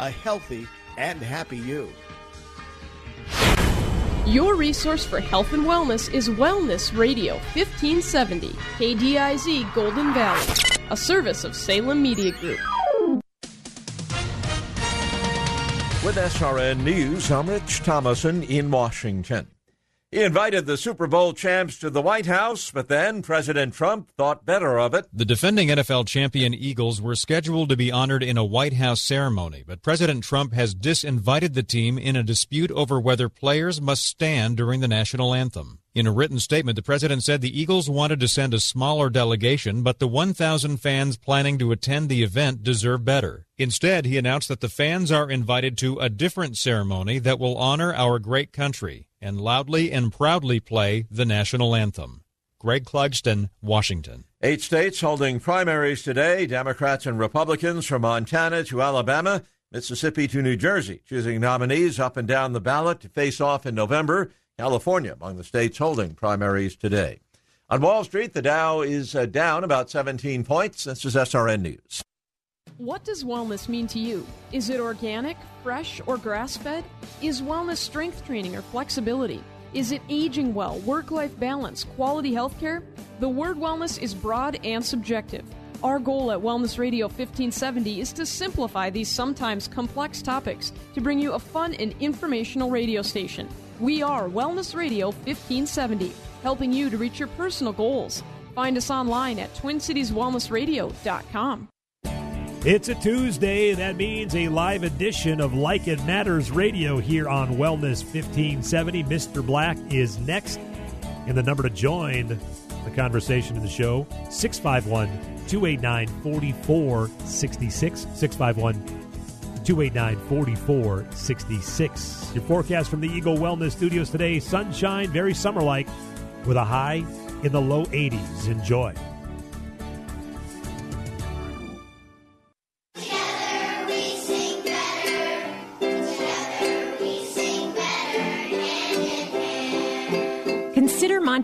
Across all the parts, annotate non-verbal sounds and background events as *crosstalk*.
A healthy and happy you. Your resource for health and wellness is Wellness Radio 1570, KDIZ Golden Valley, a service of Salem Media Group. With SRN News, I'm Rich Thomason in Washington. He invited the Super Bowl champs to the White House, but then President Trump thought better of it. The defending NFL champion Eagles were scheduled to be honored in a White House ceremony, but President Trump has disinvited the team in a dispute over whether players must stand during the national anthem. In a written statement, the president said the Eagles wanted to send a smaller delegation, but the 1,000 fans planning to attend the event deserve better. Instead, he announced that the fans are invited to a different ceremony that will honor our great country and loudly and proudly play the national anthem. Greg Clugston, Washington. Eight states holding primaries today Democrats and Republicans from Montana to Alabama, Mississippi to New Jersey, choosing nominees up and down the ballot to face off in November. California among the states holding primaries today. On Wall Street, the Dow is uh, down about 17 points. This is SRN News. What does wellness mean to you? Is it organic, fresh, or grass fed? Is wellness strength training or flexibility? Is it aging well, work life balance, quality health care? The word wellness is broad and subjective. Our goal at Wellness Radio 1570 is to simplify these sometimes complex topics to bring you a fun and informational radio station. We are Wellness Radio 1570, helping you to reach your personal goals. Find us online at TwinCitiesWellnessRadio.com. It's a Tuesday. That means a live edition of Like It Matters Radio here on Wellness 1570. Mr. Black is next. And the number to join the conversation in the show 651 289 4466. 651 289 4466. Your forecast from the Eagle Wellness Studios today sunshine, very summer like, with a high in the low 80s. Enjoy.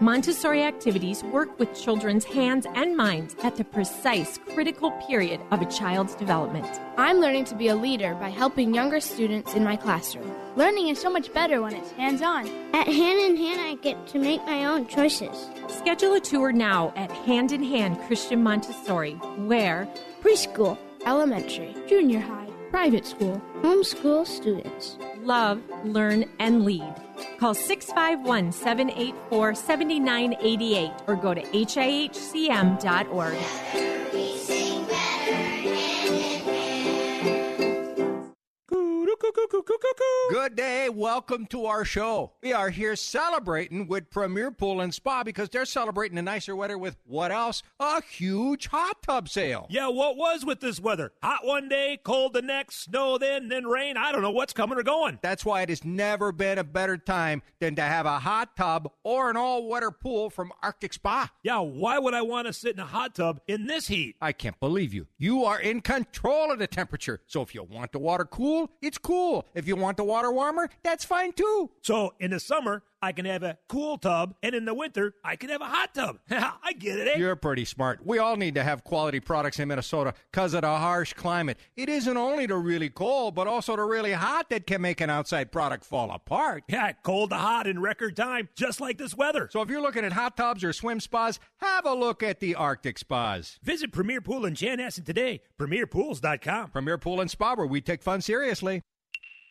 Montessori activities work with children's hands and minds at the precise critical period of a child's development. I'm learning to be a leader by helping younger students in my classroom. Learning is so much better when it's hands on. At Hand in Hand, I get to make my own choices. Schedule a tour now at Hand in Hand Christian Montessori, where preschool, elementary, junior high, private school, homeschool students love, learn, and lead. Call 651 784 7988 or go to HIHCM.org. Good day. Welcome to our show. We are here celebrating with Premier Pool and Spa because they're celebrating the nicer weather with what else? A huge hot tub sale. Yeah, what was with this weather? Hot one day, cold the next, snow then, then rain. I don't know what's coming or going. That's why it has never been a better time than to have a hot tub or an all water pool from Arctic Spa. Yeah, why would I want to sit in a hot tub in this heat? I can't believe you. You are in control of the temperature. So if you want the water cool, it's cool. If you want the water warmer, that's fine too. So in the summer, I can have a cool tub, and in the winter, I can have a hot tub. *laughs* I get it, eh? You're pretty smart. We all need to have quality products in Minnesota because of the harsh climate. It isn't only the really cold, but also the really hot that can make an outside product fall apart. Yeah, cold to hot in record time, just like this weather. So if you're looking at hot tubs or swim spas, have a look at the Arctic Spas. Visit Premier Pool in Chanhassen today, premierpools.com. Premier Pool and Spa, where we take fun seriously.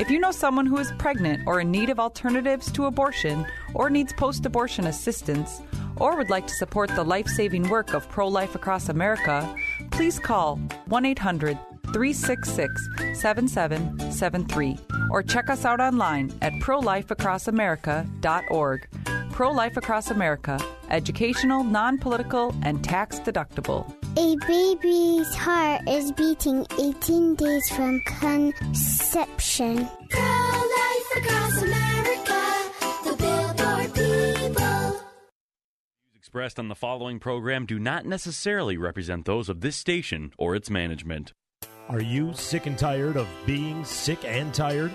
If you know someone who is pregnant or in need of alternatives to abortion or needs post abortion assistance, or would like to support the life saving work of Pro Life Across America, please call 1 800 366 7773 or check us out online at prolifeacrossamerica.org. Pro Life Across America, educational, non political, and tax deductible. A baby's heart is beating 18 days from conception. Pro Life Across America, the Billboard people. Expressed on the following program do not necessarily represent those of this station or its management. Are you sick and tired of being sick and tired?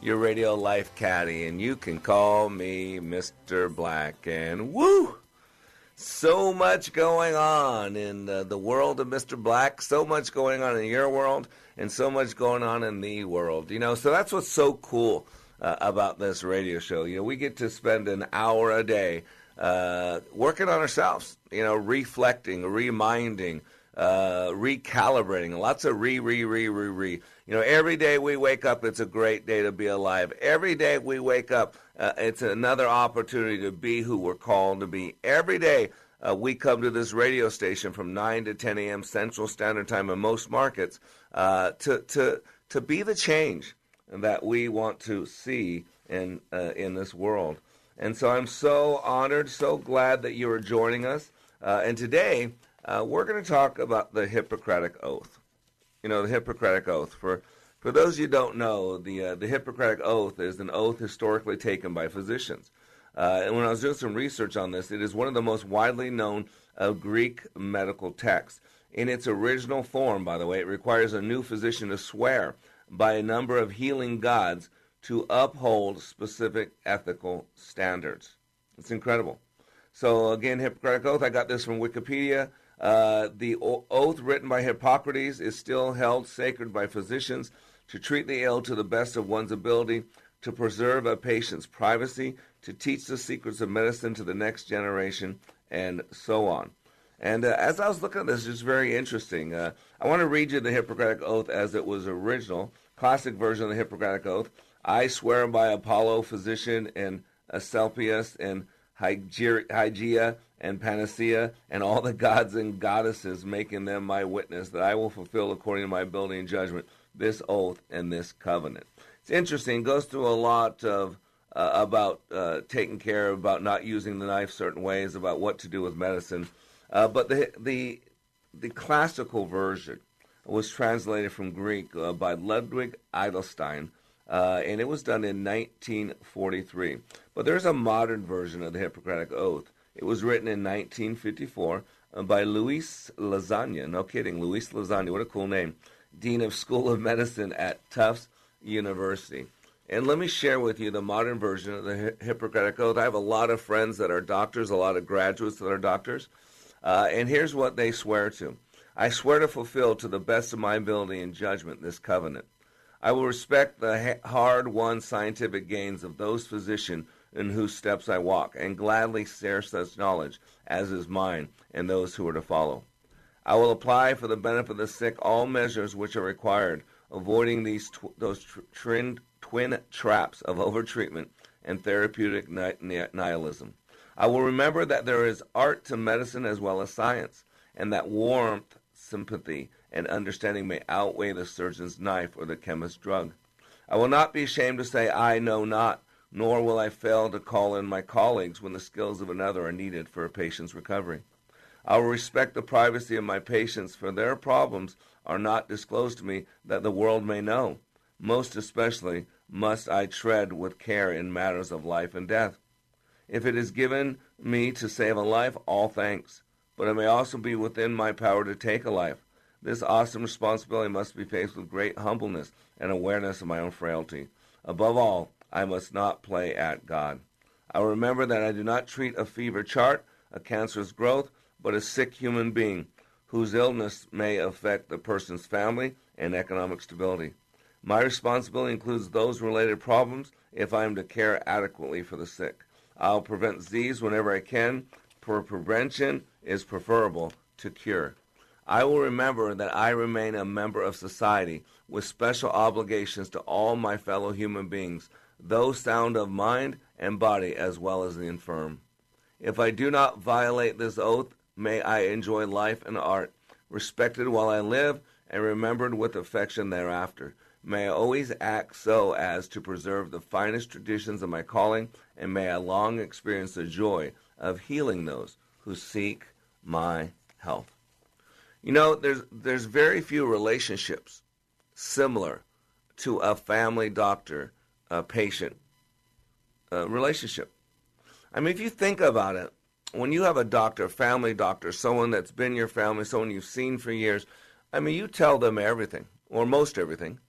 your radio life caddy, and you can call me Mr. Black. And woo! So much going on in uh, the world of Mr. Black, so much going on in your world, and so much going on in the world. You know, so that's what's so cool uh, about this radio show. You know, we get to spend an hour a day uh, working on ourselves, you know, reflecting, reminding, uh, recalibrating, lots of re, re, re, re, re. You know, every day we wake up, it's a great day to be alive. Every day we wake up, uh, it's another opportunity to be who we're called to be. Every day uh, we come to this radio station from 9 to 10 a.m. Central Standard Time in most markets uh, to, to, to be the change that we want to see in, uh, in this world. And so I'm so honored, so glad that you are joining us. Uh, and today, uh, we're going to talk about the Hippocratic Oath. You know, the Hippocratic Oath. For, for those you don't know, the, uh, the Hippocratic Oath is an oath historically taken by physicians. Uh, and when I was doing some research on this, it is one of the most widely known Greek medical texts. In its original form, by the way, it requires a new physician to swear by a number of healing gods to uphold specific ethical standards. It's incredible. So, again, Hippocratic Oath, I got this from Wikipedia. Uh, the oath written by Hippocrates is still held sacred by physicians to treat the ill to the best of one's ability, to preserve a patient's privacy, to teach the secrets of medicine to the next generation, and so on. And uh, as I was looking at this, it's very interesting. Uh, I want to read you the Hippocratic Oath as it was original, classic version of the Hippocratic Oath. I swear by Apollo, physician, and Asclepius, and Hygeia, and Panacea, and all the gods and goddesses, making them my witness, that I will fulfill according to my ability and judgment this oath and this covenant. It's interesting. Goes through a lot of uh, about uh, taking care, about not using the knife certain ways, about what to do with medicine. Uh, but the the the classical version was translated from Greek uh, by Ludwig Edelstein, uh, and it was done in 1943. But there's a modern version of the Hippocratic Oath. It was written in 1954 uh, by Luis Lasagna. No kidding, Luis Lasagna. What a cool name. Dean of School of Medicine at Tufts University. And let me share with you the modern version of the Hippocratic Oath. I have a lot of friends that are doctors, a lot of graduates that are doctors. Uh, and here's what they swear to I swear to fulfill to the best of my ability and judgment this covenant. I will respect the hard won scientific gains of those physicians in whose steps I walk, and gladly share such knowledge as is mine and those who are to follow. I will apply for the benefit of the sick all measures which are required, avoiding these tw- those tr- twin, traps of overtreatment and therapeutic ni- nihilism. I will remember that there is art to medicine as well as science, and that warmth, sympathy, and understanding may outweigh the surgeon's knife or the chemist's drug. I will not be ashamed to say, I know not, nor will I fail to call in my colleagues when the skills of another are needed for a patient's recovery. I will respect the privacy of my patients, for their problems are not disclosed to me that the world may know. Most especially must I tread with care in matters of life and death. If it is given me to save a life, all thanks. But it may also be within my power to take a life. This awesome responsibility must be faced with great humbleness and awareness of my own frailty. Above all, I must not play at God. I remember that I do not treat a fever chart, a cancerous growth, but a sick human being whose illness may affect the person's family and economic stability. My responsibility includes those related problems if I am to care adequately for the sick. I'll prevent disease whenever I can, for prevention is preferable to cure. I will remember that I remain a member of society with special obligations to all my fellow human beings, those sound of mind and body as well as the infirm. If I do not violate this oath, may I enjoy life and art, respected while I live and remembered with affection thereafter. May I always act so as to preserve the finest traditions of my calling, and may I long experience the joy of healing those who seek my health. You know, there's there's very few relationships similar to a family doctor uh, patient uh, relationship. I mean, if you think about it, when you have a doctor, family doctor, someone that's been your family, someone you've seen for years, I mean, you tell them everything, or most everything.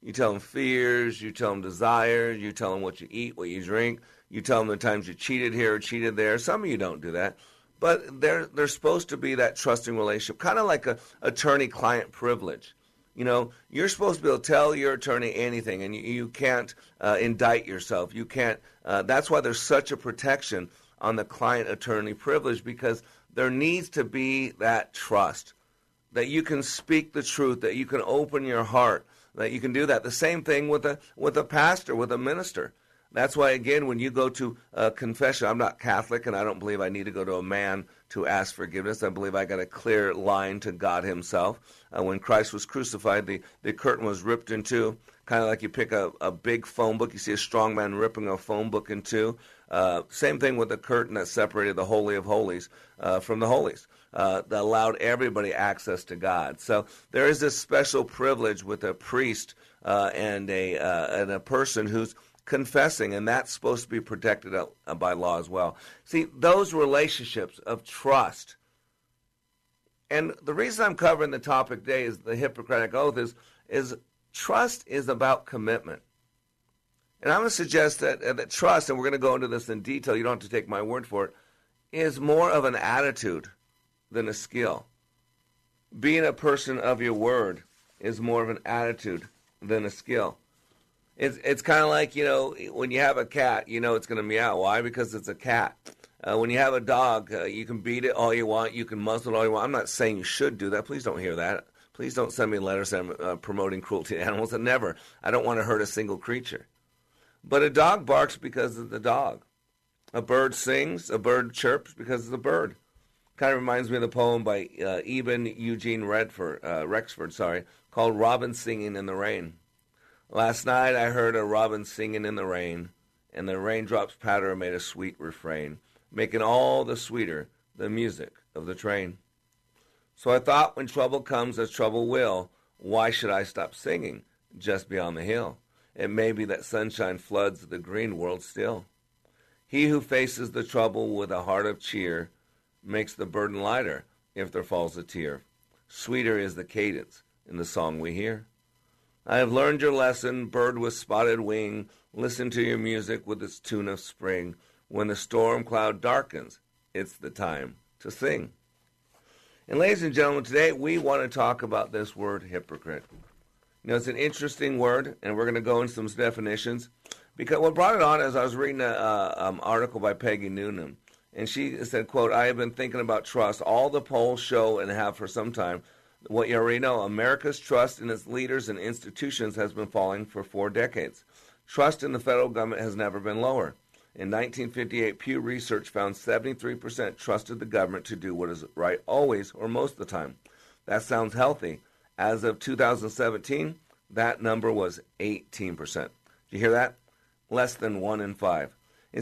You tell them fears, you tell them desires, you tell them what you eat, what you drink, you tell them the times you cheated here or cheated there. Some of you don't do that. But they're, they're supposed to be that trusting relationship, kind of like a attorney client privilege. You know, you're supposed to be able to tell your attorney anything, and you, you can't uh, indict yourself. You can't. Uh, that's why there's such a protection on the client attorney privilege because there needs to be that trust that you can speak the truth, that you can open your heart, that you can do that. The same thing with a with a pastor, with a minister. That's why, again, when you go to confession, I'm not Catholic, and I don't believe I need to go to a man to ask forgiveness. I believe I got a clear line to God Himself. Uh, when Christ was crucified, the, the curtain was ripped in two, kind of like you pick a, a big phone book. You see a strong man ripping a phone book in two. Uh, same thing with the curtain that separated the Holy of Holies uh, from the Holies. Uh, that allowed everybody access to God. So there is this special privilege with a priest uh, and a uh, and a person who's confessing, and that's supposed to be protected uh, by law as well. See, those relationships of trust. And the reason I'm covering the topic today is the Hippocratic Oath is, is trust is about commitment. And I'm going to suggest that, uh, that trust, and we're going to go into this in detail, you don't have to take my word for it, is more of an attitude than a skill. Being a person of your word is more of an attitude than a skill. It's it's kind of like you know when you have a cat, you know it's going to meow. Why? Because it's a cat. Uh, when you have a dog, uh, you can beat it all you want, you can muzzle it all you want. I'm not saying you should do that. Please don't hear that. Please don't send me letters uh, promoting cruelty to animals. And *laughs* never. I don't want to hurt a single creature. But a dog barks because of the dog. A bird sings, a bird chirps because of the bird. Kind of reminds me of the poem by uh, Eben Eugene Redford, uh, Rexford, sorry, called "Robin Singing in the Rain." Last night I heard a robin singing in the rain, and the raindrops patter made a sweet refrain, making all the sweeter the music of the train. So I thought when trouble comes as trouble will, why should I stop singing just beyond the hill? It may be that sunshine floods the green world still. He who faces the trouble with a heart of cheer makes the burden lighter if there falls a tear. Sweeter is the cadence in the song we hear. I have learned your lesson, bird with spotted wing. Listen to your music with its tune of spring. When the storm cloud darkens, it's the time to sing. And ladies and gentlemen, today we want to talk about this word hypocrite. You know, it's an interesting word, and we're going to go into some definitions. Because what brought it on is I was reading an um, article by Peggy Noonan, and she said, "quote I have been thinking about trust. All the polls show, and have for some time, what you already know America's trust in its leaders and institutions has been falling for four decades. Trust in the federal government has never been lower. In 1958, Pew Research found 73% trusted the government to do what is right always or most of the time. That sounds healthy. As of 2017, that number was 18%. Do you hear that? Less than one in five.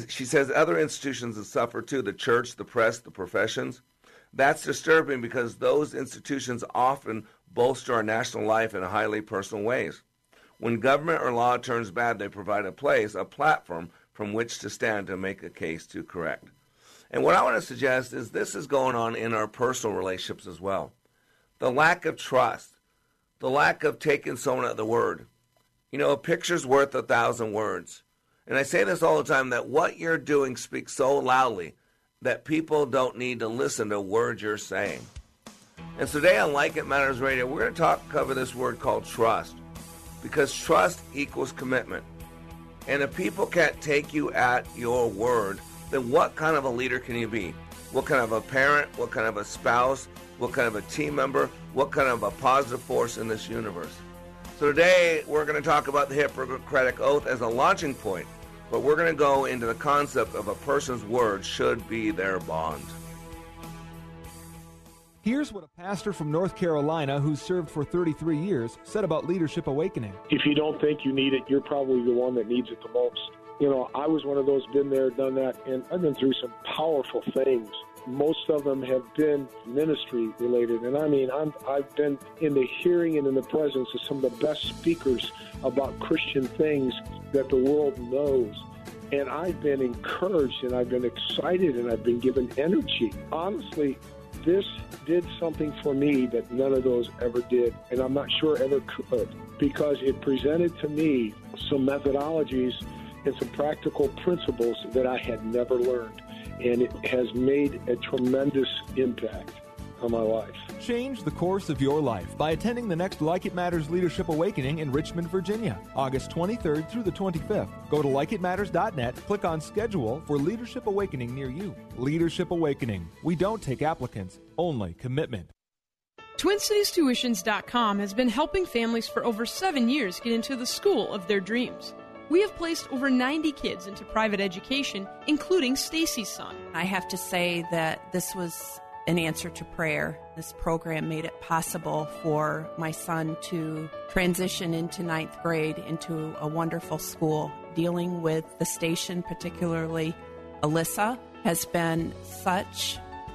She says other institutions have suffered too the church, the press, the professions. That's disturbing because those institutions often bolster our national life in highly personal ways. When government or law turns bad, they provide a place, a platform from which to stand to make a case to correct. And what I want to suggest is this is going on in our personal relationships as well. The lack of trust, the lack of taking someone at the word. You know, a picture's worth a thousand words. And I say this all the time that what you're doing speaks so loudly that people don't need to listen to words you're saying. And today on Like It Matters Radio, we're going to talk cover this word called trust. Because trust equals commitment. And if people can't take you at your word, then what kind of a leader can you be? What kind of a parent? What kind of a spouse? What kind of a team member? What kind of a positive force in this universe? So today we're going to talk about the Hippocratic Oath as a launching point, but we're going to go into the concept of a person's word should be their bond. Here's what a pastor from North Carolina who served for 33 years said about Leadership Awakening. If you don't think you need it, you're probably the one that needs it the most. You know, I was one of those, been there, done that, and I've been through some powerful things. Most of them have been ministry related, and I mean, I'm, I've been in the hearing and in the presence of some of the best speakers about Christian things that the world knows. And I've been encouraged, and I've been excited, and I've been given energy. Honestly, this did something for me that none of those ever did, and I'm not sure ever could, because it presented to me some methodologies and some practical principles that I had never learned. And it has made a tremendous impact on my life. Change the course of your life by attending the next Like It Matters Leadership Awakening in Richmond, Virginia, August 23rd through the 25th. Go to likeitmatters.net, click on schedule for Leadership Awakening near you. Leadership Awakening. We don't take applicants, only commitment. TwinCitiesTuitions.com has been helping families for over seven years get into the school of their dreams. We have placed over 90 kids into private education, including Stacy's son. I have to say that this was an answer to prayer. This program made it possible for my son to transition into ninth grade into a wonderful school. Dealing with the station, particularly Alyssa, has been such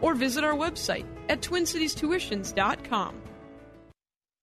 or visit our website at twincitiestuitions.com.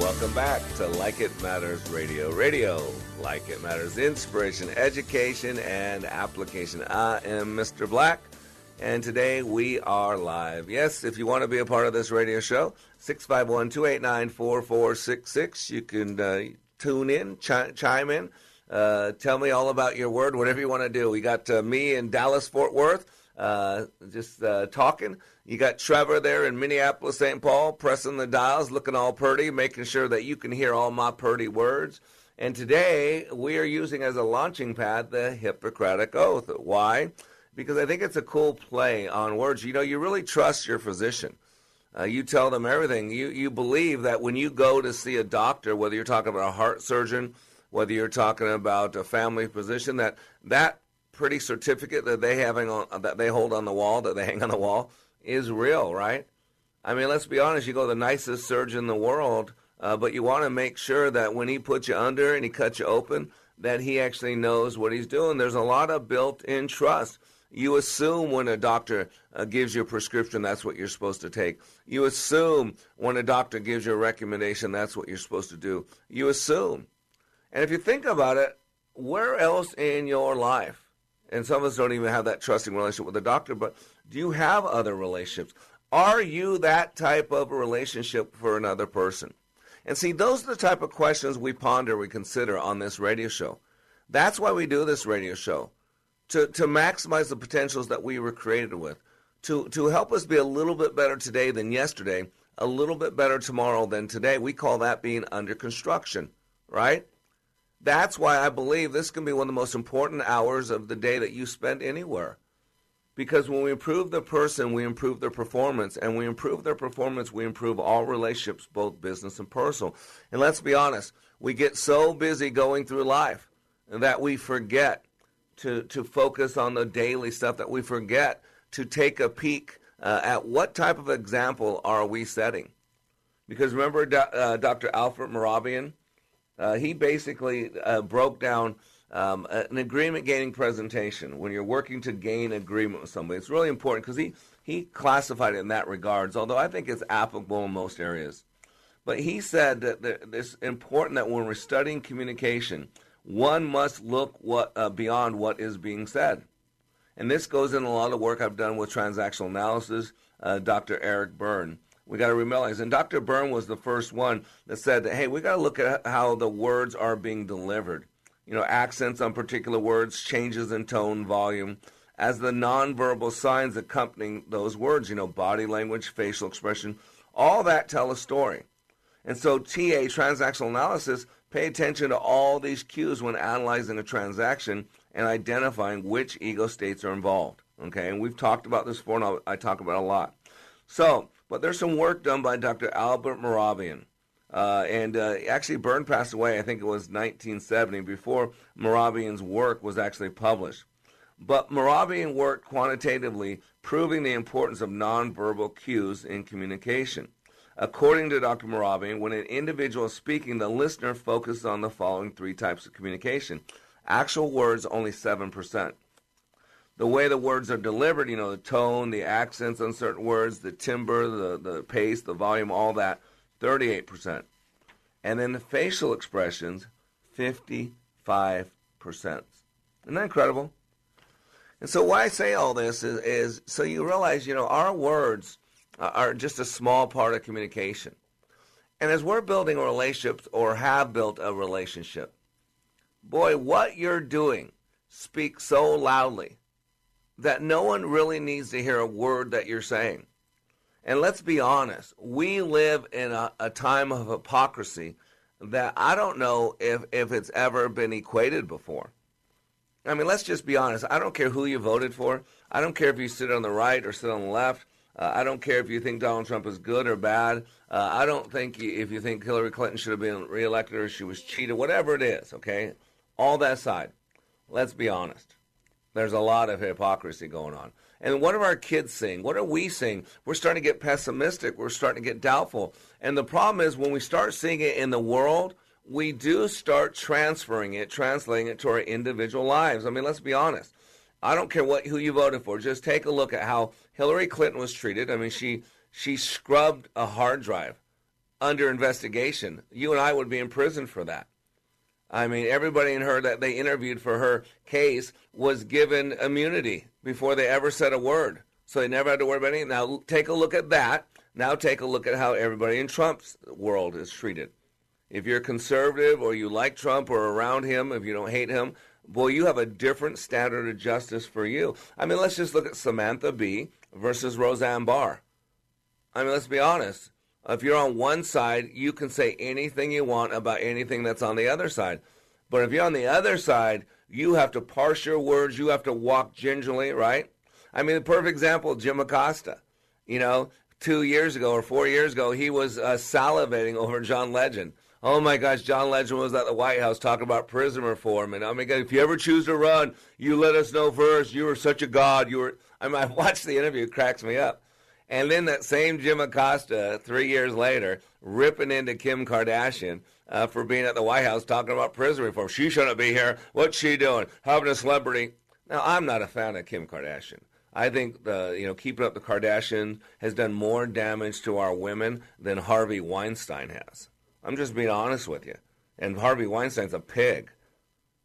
Welcome back to Like It Matters Radio. Radio, like it matters, inspiration, education, and application. I am Mr. Black, and today we are live. Yes, if you want to be a part of this radio show, 651 289 4466. You can uh, tune in, chi- chime in, uh, tell me all about your word, whatever you want to do. We got uh, me in Dallas, Fort Worth. Uh, just uh, talking. You got Trevor there in Minneapolis, St. Paul, pressing the dials, looking all purty, making sure that you can hear all my purty words. And today we are using as a launching pad the Hippocratic Oath. Why? Because I think it's a cool play on words. You know, you really trust your physician. Uh, you tell them everything. You you believe that when you go to see a doctor, whether you're talking about a heart surgeon, whether you're talking about a family physician, that that pretty certificate that they having on that they hold on the wall, that they hang on the wall, is real, right? I mean, let's be honest. You go to the nicest surgeon in the world, uh, but you want to make sure that when he puts you under and he cuts you open, that he actually knows what he's doing. There's a lot of built in trust. You assume when a doctor uh, gives you a prescription, that's what you're supposed to take. You assume when a doctor gives you a recommendation, that's what you're supposed to do. You assume. And if you think about it, where else in your life, and some of us don't even have that trusting relationship with a doctor, but do you have other relationships? Are you that type of a relationship for another person? And see, those are the type of questions we ponder, we consider on this radio show. That's why we do this radio show to, to maximize the potentials that we were created with, to, to help us be a little bit better today than yesterday, a little bit better tomorrow than today. We call that being under construction, right? That's why I believe this can be one of the most important hours of the day that you spend anywhere. Because when we improve the person, we improve their performance. And we improve their performance, we improve all relationships, both business and personal. And let's be honest, we get so busy going through life that we forget to, to focus on the daily stuff, that we forget to take a peek uh, at what type of example are we setting. Because remember uh, Dr. Alfred Mehrabian? Uh, he basically uh, broke down um, an agreement gaining presentation when you're working to gain agreement with somebody. It's really important because he, he classified it in that regards, although I think it's applicable in most areas. But he said that it's important that when we're studying communication, one must look what, uh, beyond what is being said. And this goes in a lot of work I've done with transactional analysis, uh, Dr. Eric Berne. We got to realize, and Dr. Berne was the first one that said that, hey, we got to look at how the words are being delivered. You know, accents on particular words, changes in tone, volume, as the nonverbal signs accompanying those words, you know, body language, facial expression, all that tell a story. And so TA, transactional analysis, pay attention to all these cues when analyzing a transaction and identifying which ego states are involved. Okay, and we've talked about this before, and I talk about it a lot. So, but there's some work done by Dr. Albert Mehrabian. Uh, and uh, actually, Berne passed away, I think it was 1970, before Mehrabian's work was actually published. But Mehrabian worked quantitatively, proving the importance of nonverbal cues in communication. According to Dr. Mehrabian, when an individual is speaking, the listener focuses on the following three types of communication. Actual words, only 7%. The way the words are delivered, you know, the tone, the accents on certain words, the timbre, the, the pace, the volume, all that, 38%. And then the facial expressions, 55%. Isn't that incredible? And so why I say all this is, is so you realize, you know, our words are just a small part of communication. And as we're building relationships or have built a relationship, boy, what you're doing speaks so loudly that no one really needs to hear a word that you're saying. And let's be honest, we live in a, a time of hypocrisy that I don't know if, if it's ever been equated before. I mean, let's just be honest. I don't care who you voted for. I don't care if you sit on the right or sit on the left. Uh, I don't care if you think Donald Trump is good or bad. Uh, I don't think if you think Hillary Clinton should have been reelected or she was cheated, whatever it is, okay? All that aside, let's be honest. There's a lot of hypocrisy going on. And what are our kids seeing? What are we seeing? We're starting to get pessimistic. We're starting to get doubtful. And the problem is when we start seeing it in the world, we do start transferring it, translating it to our individual lives. I mean, let's be honest. I don't care what who you voted for. Just take a look at how Hillary Clinton was treated. I mean, she she scrubbed a hard drive under investigation. You and I would be in prison for that. I mean, everybody in her that they interviewed for her case was given immunity before they ever said a word. So they never had to worry about anything. Now take a look at that. Now take a look at how everybody in Trump's world is treated. If you're conservative or you like Trump or around him, if you don't hate him, boy, you have a different standard of justice for you. I mean, let's just look at Samantha Bee versus Roseanne Barr. I mean, let's be honest. If you're on one side, you can say anything you want about anything that's on the other side. But if you're on the other side, you have to parse your words. You have to walk gingerly, right? I mean, the perfect example, Jim Acosta. You know, two years ago or four years ago, he was uh, salivating over John Legend. Oh my gosh, John Legend was at the White House talking about prison reform. And I mean, if you ever choose to run, you let us know first. You were such a god. You were. I mean, *laughs* I watched the interview; it cracks me up. And then that same Jim Acosta, three years later, ripping into Kim Kardashian uh, for being at the White House talking about prison reform. She shouldn't be here. What's she doing? Having a celebrity. Now, I'm not a fan of Kim Kardashian. I think the you know keeping up the Kardashian has done more damage to our women than Harvey Weinstein has. I'm just being honest with you. And Harvey Weinstein's a pig.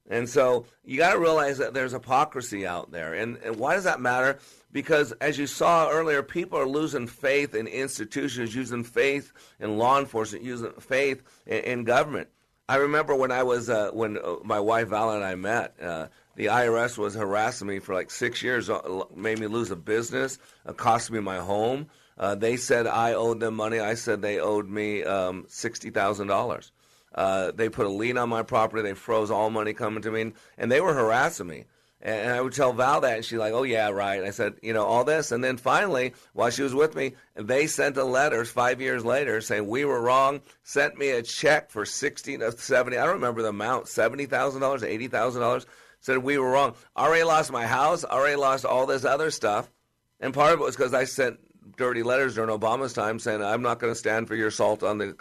And so you got to realize that there's hypocrisy out there. And, and why does that matter? Because as you saw earlier, people are losing faith in institutions, using faith in law enforcement, using faith in, in government. I remember when I was uh, when uh, my wife Val and I met. Uh, the IRS was harassing me for like six years, uh, made me lose a business, uh, cost me my home. Uh, they said I owed them money. I said they owed me um, sixty thousand dollars. Uh, they put a lien on my property. They froze all money coming to me, and they were harassing me. And I would tell Val that, and she's like, "Oh yeah, right." And I said, "You know, all this." And then finally, while she was with me, they sent a letter five years later saying we were wrong. Sent me a check for sixty to seventy. I don't remember the amount, seventy thousand dollars, eighty thousand dollars said we were wrong. already lost my house, already lost all this other stuff. And part of it was because I sent dirty letters during Obama's time saying, I'm not going to stand for your assault on the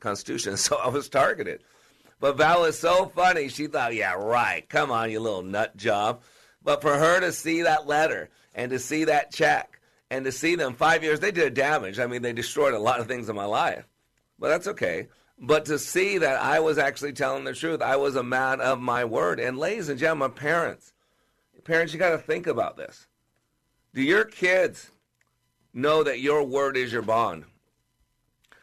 Constitution. *laughs* So I was targeted. But Val is so funny. She thought, yeah, right. Come on, you little nut job. But for her to see that letter and to see that check and to see them five years, they did damage. I mean, they destroyed a lot of things in my life. But that's okay. But to see that I was actually telling the truth, I was a man of my word. And ladies and gentlemen, parents, parents, you got to think about this. Do your kids know that your word is your bond?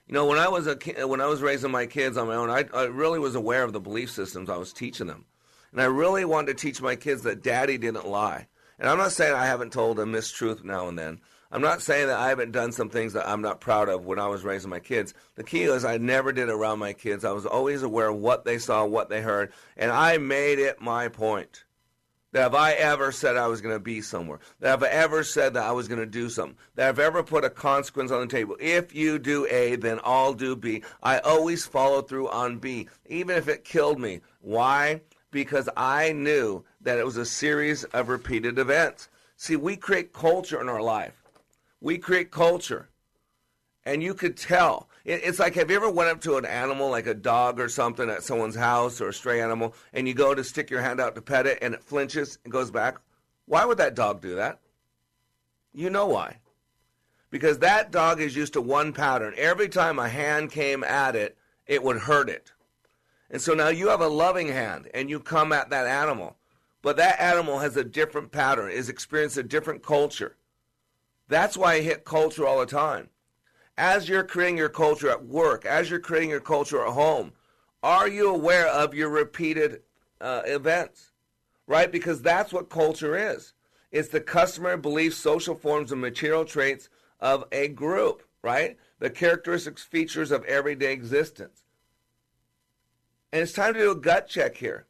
You know, when I was a kid, when I was raising my kids on my own, I, I really was aware of the belief systems I was teaching them, and I really wanted to teach my kids that Daddy didn't lie. And I'm not saying I haven't told a this truth now and then, I'm not saying that I haven't done some things that I'm not proud of when I was raising my kids. The key is I never did around my kids. I was always aware of what they saw, what they heard, and I made it my point that if I ever said I was going to be somewhere, that if I ever said that I was going to do something, that I've ever put a consequence on the table, if you do A, then I'll do B. I always follow through on B, even if it killed me. Why? Because I knew that it was a series of repeated events. See, we create culture in our life. We create culture. And you could tell. It's like, have you ever went up to an animal, like a dog or something, at someone's house or a stray animal, and you go to stick your hand out to pet it, and it flinches and goes back? Why would that dog do that? You know why. Because that dog is used to one pattern. Every time a hand came at it, it would hurt it. And so now you have a loving hand, and you come at that animal. But that animal has a different pattern, is experienced a different culture. That's why I hit culture all the time. As you're creating your culture at work, as you're creating your culture at home, are you aware of your repeated uh, events? Right? Because that's what culture is. It's the customary beliefs, social forms, and material traits of a group, right? The characteristics, features of everyday existence. And it's time to do a gut check here,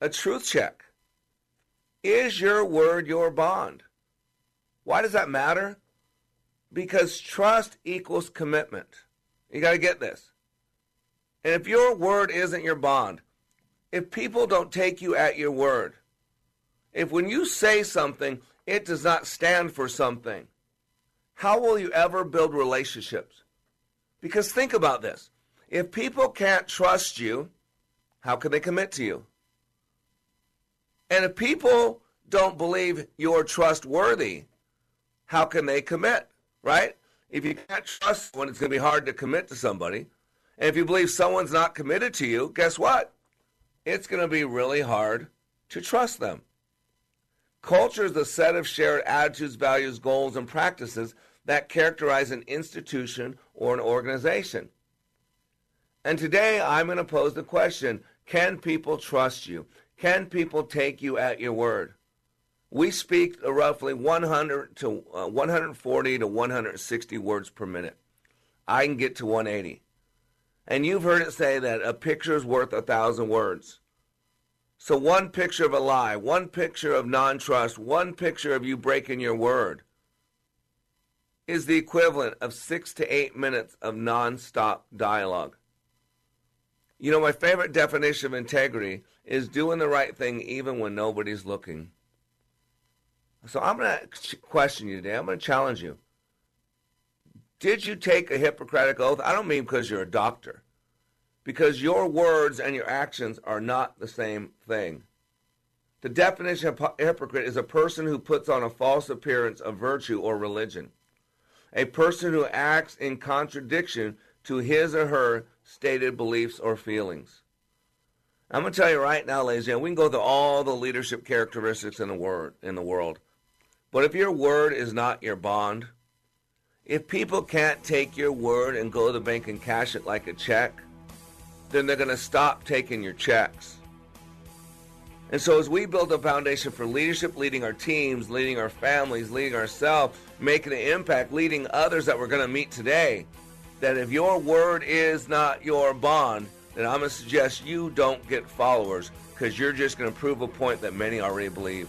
a truth check. Is your word your bond? Why does that matter? Because trust equals commitment. You got to get this. And if your word isn't your bond, if people don't take you at your word, if when you say something, it does not stand for something, how will you ever build relationships? Because think about this. If people can't trust you, how can they commit to you? And if people don't believe you're trustworthy, how can they commit, right? If you can't trust someone, it's going to be hard to commit to somebody. And if you believe someone's not committed to you, guess what? It's going to be really hard to trust them. Culture is the set of shared attitudes, values, goals, and practices that characterize an institution or an organization. And today I'm going to pose the question can people trust you? Can people take you at your word? We speak roughly 100 to uh, 140 to 160 words per minute. I can get to 180. And you've heard it say that a picture is worth a thousand words. So one picture of a lie, one picture of non-trust, one picture of you breaking your word is the equivalent of six to eight minutes of non-stop dialogue. You know, my favorite definition of integrity is doing the right thing even when nobody's looking. So I'm going to question you today. I'm going to challenge you. Did you take a Hippocratic oath? I don't mean because you're a doctor, because your words and your actions are not the same thing. The definition of hypocrite is a person who puts on a false appearance of virtue or religion, a person who acts in contradiction to his or her stated beliefs or feelings. I'm going to tell you right now, ladies and we can go through all the leadership characteristics in the word in the world. But if your word is not your bond, if people can't take your word and go to the bank and cash it like a check, then they're going to stop taking your checks. And so, as we build a foundation for leadership, leading our teams, leading our families, leading ourselves, making an impact, leading others that we're going to meet today, that if your word is not your bond, then I'm going to suggest you don't get followers because you're just going to prove a point that many already believe.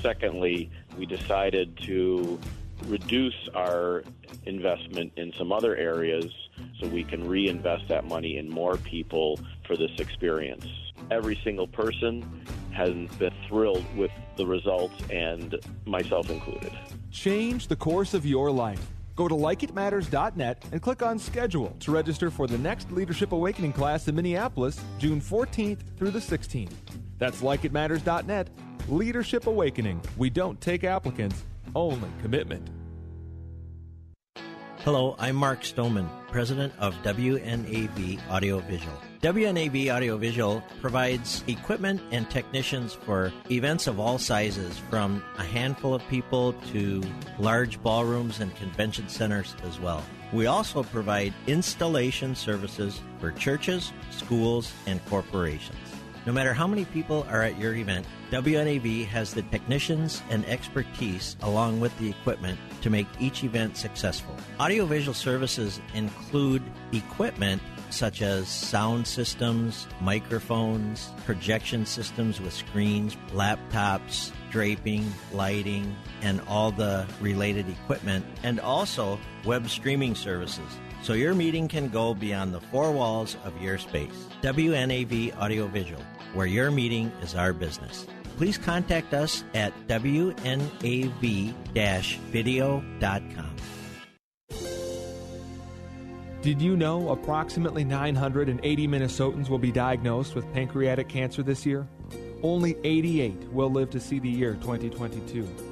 Secondly, we decided to reduce our investment in some other areas so we can reinvest that money in more people for this experience. Every single person has been thrilled with the results, and myself included. Change the course of your life. Go to likeitmatters.net and click on schedule to register for the next Leadership Awakening class in Minneapolis, June 14th through the 16th. That's likeitmatters.net. Leadership Awakening. We don't take applicants, only commitment. Hello, I'm Mark Stoneman, president of WNAV Audiovisual. WNAV Audiovisual provides equipment and technicians for events of all sizes, from a handful of people to large ballrooms and convention centers as well. We also provide installation services for churches, schools, and corporations. No matter how many people are at your event, WNAV has the technicians and expertise along with the equipment to make each event successful. Audiovisual services include equipment such as sound systems, microphones, projection systems with screens, laptops, draping, lighting, and all the related equipment, and also web streaming services. So your meeting can go beyond the four walls of your space. WNAV Audiovisual, where your meeting is our business. Please contact us at wnav-video.com. Did you know approximately 980 Minnesotans will be diagnosed with pancreatic cancer this year? Only 88 will live to see the year 2022.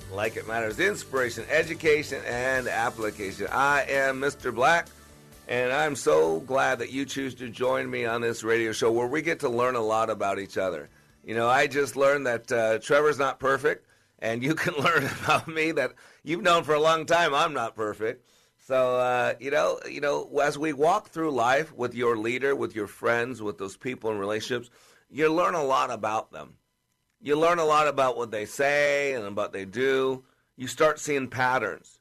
like it matters, inspiration, education, and application. I am Mr. Black, and I'm so glad that you choose to join me on this radio show where we get to learn a lot about each other. You know, I just learned that uh, Trevor's not perfect, and you can *laughs* learn about me that you've known for a long time. I'm not perfect. So uh, you know, you know, as we walk through life with your leader, with your friends, with those people in relationships, you learn a lot about them. You learn a lot about what they say and what they do. You start seeing patterns.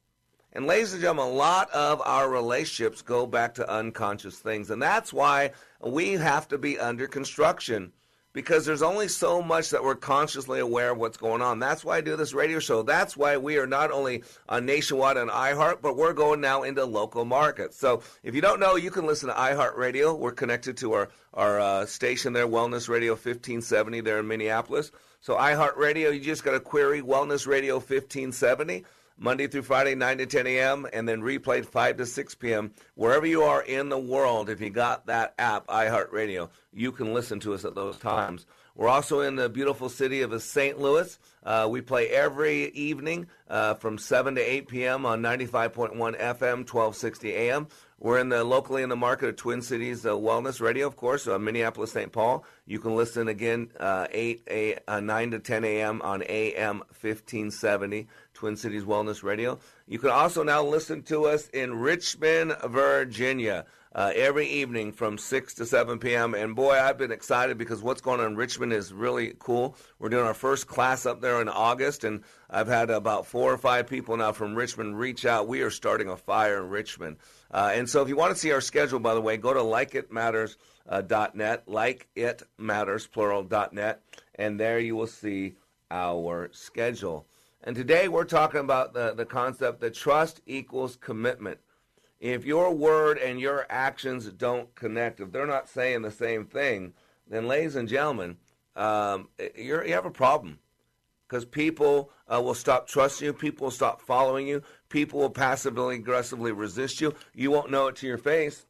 And ladies and gentlemen, a lot of our relationships go back to unconscious things. And that's why we have to be under construction because there's only so much that we're consciously aware of what's going on. That's why I do this radio show. That's why we are not only on nationwide and iHeart, but we're going now into local markets. So if you don't know, you can listen to iHeart Radio. We're connected to our our uh, station there, Wellness Radio 1570 there in Minneapolis. So iHeart Radio, you just got to query Wellness Radio 1570. Monday through Friday, 9 to 10 a.m., and then replayed 5 to 6 p.m. Wherever you are in the world, if you got that app, iHeartRadio, you can listen to us at those times. We're also in the beautiful city of St. Louis. Uh, we play every evening uh, from 7 to 8 p.m. on 95.1 FM, 1260 a.m. We're in the locally in the market of Twin Cities uh, Wellness Radio, of course, uh, Minneapolis, St. Paul. You can listen again uh, 8 a, uh, 9 to 10 a.m. on AM 1570, Twin Cities Wellness Radio. You can also now listen to us in Richmond, Virginia. Uh, every evening from 6 to 7 p.m. And boy, I've been excited because what's going on in Richmond is really cool. We're doing our first class up there in August, and I've had about four or five people now from Richmond reach out. We are starting a fire in Richmond. Uh, and so if you want to see our schedule, by the way, go to likeitmatters.net, likeitmatters, plural, and there you will see our schedule. And today we're talking about the, the concept that trust equals commitment. If your word and your actions don't connect, if they're not saying the same thing, then, ladies and gentlemen, um, you have a problem because people uh, will stop trusting you. People will stop following you. People will passively, aggressively resist you. You won't know it to your face.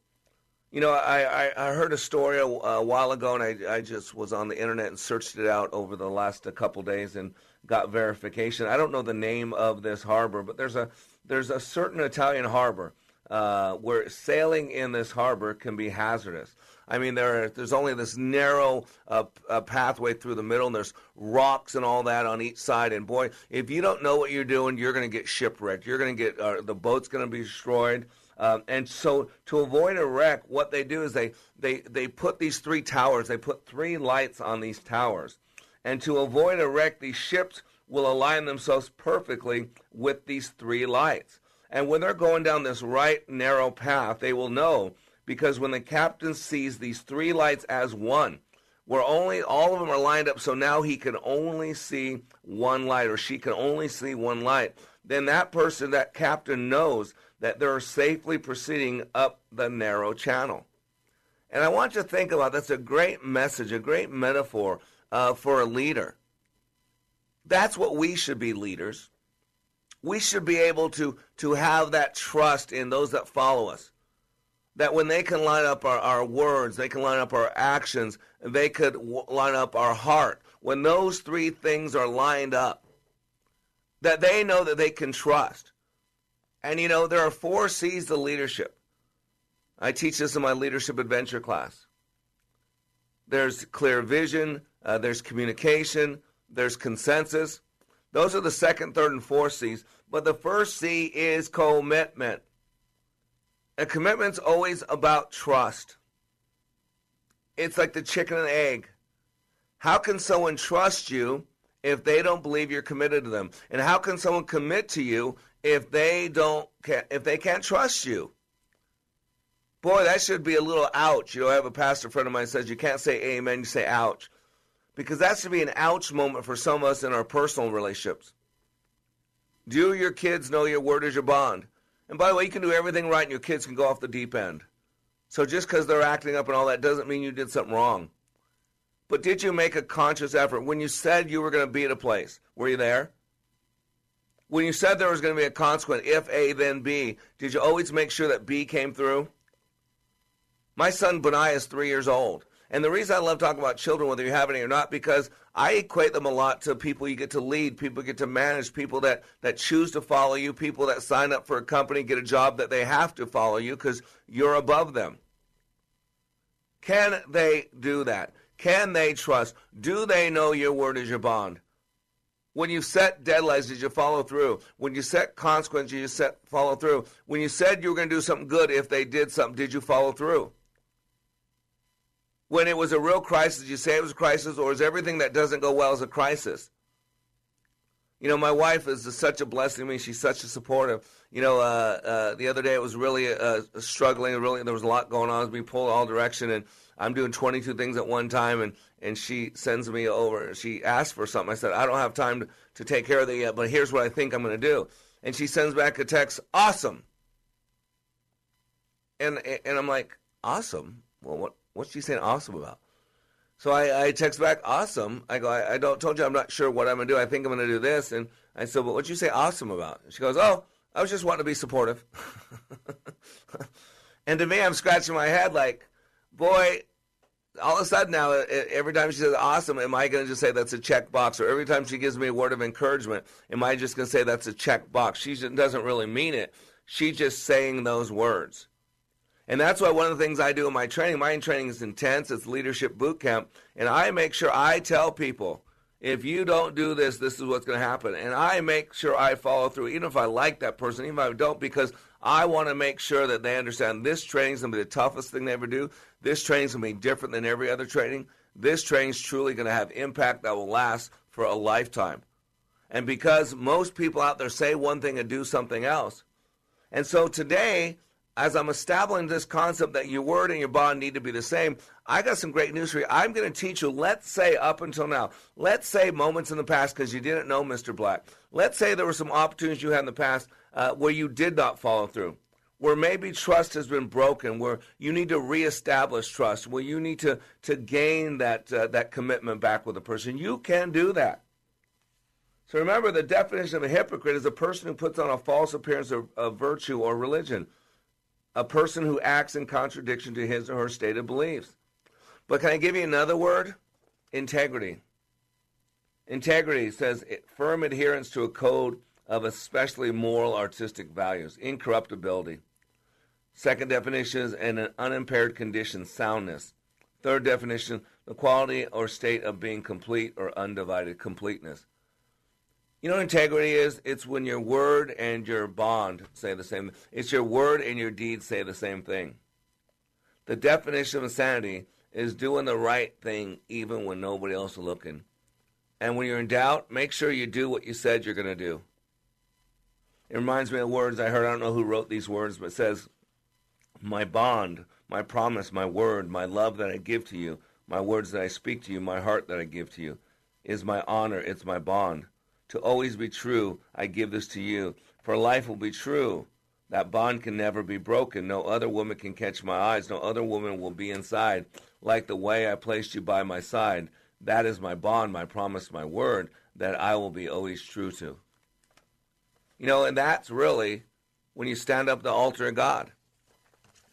You know, I, I, I heard a story a, a, while ago, and I, I just was on the internet and searched it out over the last a couple days and got verification. I don't know the name of this harbor, but there's a there's a certain Italian harbor uh, where sailing in this harbor can be hazardous. I mean, there are, there's only this narrow uh, uh, pathway through the middle, and there's rocks and all that on each side. And boy, if you don't know what you're doing, you're going to get shipwrecked. You're going to get uh, the boat's going to be destroyed. Um, and so, to avoid a wreck, what they do is they, they they put these three towers. They put three lights on these towers, and to avoid a wreck, these ships will align themselves perfectly with these three lights. And when they're going down this right narrow path, they will know because when the captain sees these three lights as one, where only all of them are lined up, so now he can only see one light or she can only see one light, then that person, that captain, knows that they're safely proceeding up the narrow channel. And I want you to think about that's a great message, a great metaphor uh, for a leader. That's what we should be leaders we should be able to, to have that trust in those that follow us. That when they can line up our, our words, they can line up our actions, they could w- line up our heart. When those three things are lined up, that they know that they can trust. And you know, there are four C's to leadership. I teach this in my leadership adventure class. There's clear vision, uh, there's communication, there's consensus, those are the second, third, and fourth C's. But the first C is commitment. And commitment's always about trust. It's like the chicken and egg. How can someone trust you if they don't believe you're committed to them? And how can someone commit to you if they don't if they can't trust you? Boy, that should be a little ouch. You know, I have a pastor friend of mine says you can't say amen, you say ouch because that should be an ouch moment for some of us in our personal relationships. Do your kids know your word is your bond? And by the way, you can do everything right and your kids can go off the deep end. So just because they're acting up and all that doesn't mean you did something wrong. But did you make a conscious effort? When you said you were going to be at a place, were you there? When you said there was going to be a consequence, if A, then B, did you always make sure that B came through? My son Benai is three years old. And the reason I love talking about children, whether you have any or not, because I equate them a lot to people you get to lead, people get to manage, people that, that choose to follow you, people that sign up for a company, get a job that they have to follow you because you're above them. Can they do that? Can they trust? Do they know your word is your bond? When you set deadlines, did you follow through? When you set consequences, did you set follow through? When you said you were going to do something good, if they did something, did you follow through? When it was a real crisis, you say it was a crisis, or is everything that doesn't go well is a crisis? You know, my wife is such a blessing to me. She's such a supportive. You know, uh, uh, the other day it was really uh, struggling. Really, there was a lot going on. Being pulled all direction, and I'm doing 22 things at one time. And and she sends me over. She asked for something. I said, I don't have time to, to take care of that yet, but here's what I think I'm going to do. And she sends back a text, awesome. And and I'm like, awesome. Well, what what's she saying awesome about? So I, I text back, awesome. I go, I, I don't told you I'm not sure what I'm gonna do. I think I'm gonna do this. And I said, well, what'd you say awesome about? And She goes, oh, I was just wanting to be supportive. *laughs* and to me, I'm scratching my head like, boy, all of a sudden now, every time she says awesome, am I going to just say that's a check box? Or every time she gives me a word of encouragement, am I just going to say that's a check box? She doesn't really mean it. She's just saying those words. And that's why one of the things I do in my training, my training is intense, it's leadership boot camp, and I make sure I tell people, if you don't do this, this is what's going to happen. And I make sure I follow through, even if I like that person, even if I don't, because I want to make sure that they understand this training is going to be the toughest thing they ever do. This training is going to be different than every other training. This training is truly going to have impact that will last for a lifetime. And because most people out there say one thing and do something else. And so today, as I'm establishing this concept that your word and your bond need to be the same, I got some great news for you. I'm going to teach you, let's say up until now, let's say moments in the past because you didn't know Mr. Black. Let's say there were some opportunities you had in the past uh, where you did not follow through, where maybe trust has been broken, where you need to reestablish trust, where you need to, to gain that, uh, that commitment back with a person. You can do that. So remember, the definition of a hypocrite is a person who puts on a false appearance of, of virtue or religion a person who acts in contradiction to his or her stated beliefs. But can I give you another word? Integrity. Integrity says firm adherence to a code of especially moral artistic values, incorruptibility. Second definition is an unimpaired condition, soundness. Third definition, the quality or state of being complete or undivided, completeness. You know what integrity is? It's when your word and your bond say the same. It's your word and your deed say the same thing. The definition of insanity is doing the right thing even when nobody else is looking. And when you're in doubt, make sure you do what you said you're going to do. It reminds me of words I heard. I don't know who wrote these words, but it says, My bond, my promise, my word, my love that I give to you, my words that I speak to you, my heart that I give to you, is my honor, it's my bond to always be true, I give this to you. For life will be true. That bond can never be broken. No other woman can catch my eyes. No other woman will be inside. Like the way I placed you by my side. That is my bond, my promise, my word that I will be always true to. You know, and that's really when you stand up the altar of God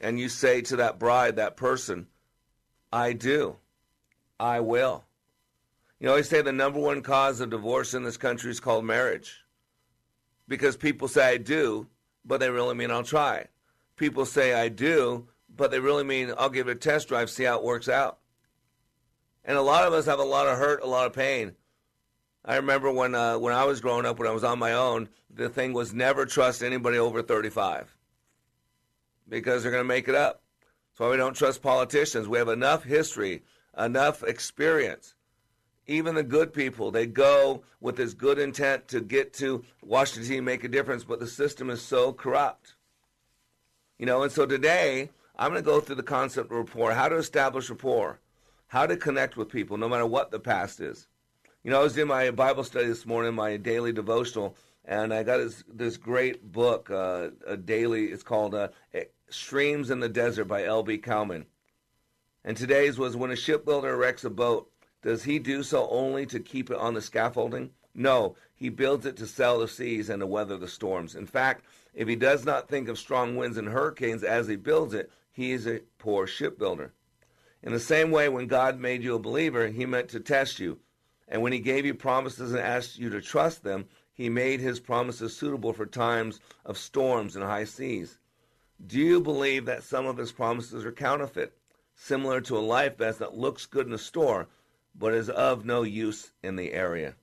and you say to that bride, that person, I do. I will. You know, say the number one cause of divorce in this country is called marriage. Because people say I do, but they really mean I'll try. People say I do, but they really mean I'll give it a test drive, see how it works out. And a lot of us have a lot of hurt, a lot of pain. I remember when uh, when I was growing up, when I was on my own, the thing was never trust anybody over 35 because they're going to make it up. That's why we don't trust politicians. We have enough history, enough experience even the good people, they go with this good intent to get to Washington make a difference, but the system is so corrupt. You know, and so today I'm going to go through the concept of rapport, how to establish rapport, how to connect with people, no matter what the past is. You know, I was in my Bible study this morning, my daily devotional, and I got this, this great book, uh, a daily. It's called uh, "Streams in the Desert" by L.B. Cowman. And today's was when a shipbuilder erects a boat does he do so only to keep it on the scaffolding? No, he builds it to sail the seas and to weather the storms. In fact, if he does not think of strong winds and hurricanes as he builds it, he is a poor shipbuilder. In the same way, when God made you a believer, he meant to test you. And when he gave you promises and asked you to trust them, he made his promises suitable for times of storms and high seas. Do you believe that some of his promises are counterfeit, similar to a life vest that looks good in a store, but is of no use in the area.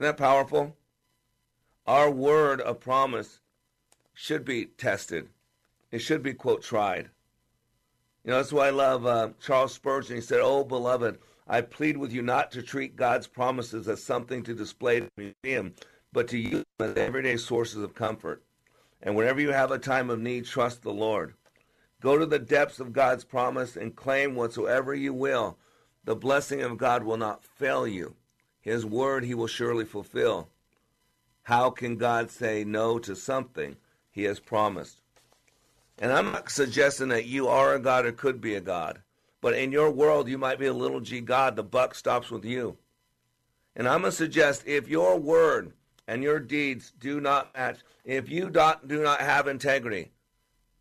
Isn't that powerful? Our word of promise should be tested. It should be, quote, tried. You know, that's why I love uh, Charles Spurgeon. He said, Oh, beloved, I plead with you not to treat God's promises as something to display at a museum, but to use them as everyday sources of comfort. And whenever you have a time of need, trust the Lord. Go to the depths of God's promise and claim whatsoever you will. The blessing of God will not fail you. His word he will surely fulfill. How can God say no to something he has promised? And I'm not suggesting that you are a God or could be a God. But in your world, you might be a little g God. The buck stops with you. And I'm going to suggest if your word and your deeds do not match, if you do not have integrity,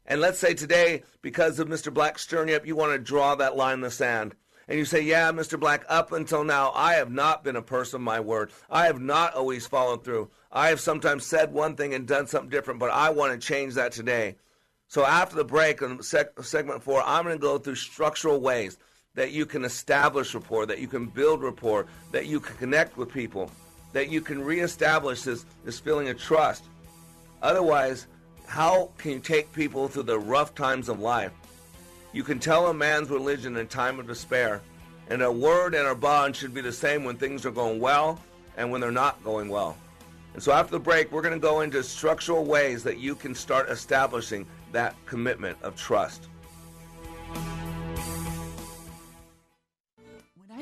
and let's say today, because of Mr. Black stirring you up, you want to draw that line in the sand. And you say, Yeah, Mr. Black, up until now, I have not been a person of my word. I have not always followed through. I have sometimes said one thing and done something different, but I want to change that today. So after the break on seg- segment four, I'm going to go through structural ways that you can establish rapport, that you can build rapport, that you can connect with people, that you can reestablish this, this feeling of trust. Otherwise, how can you take people through the rough times of life? You can tell a man's religion in time of despair, and a word and a bond should be the same when things are going well and when they're not going well. And so after the break, we're going to go into structural ways that you can start establishing that commitment of trust.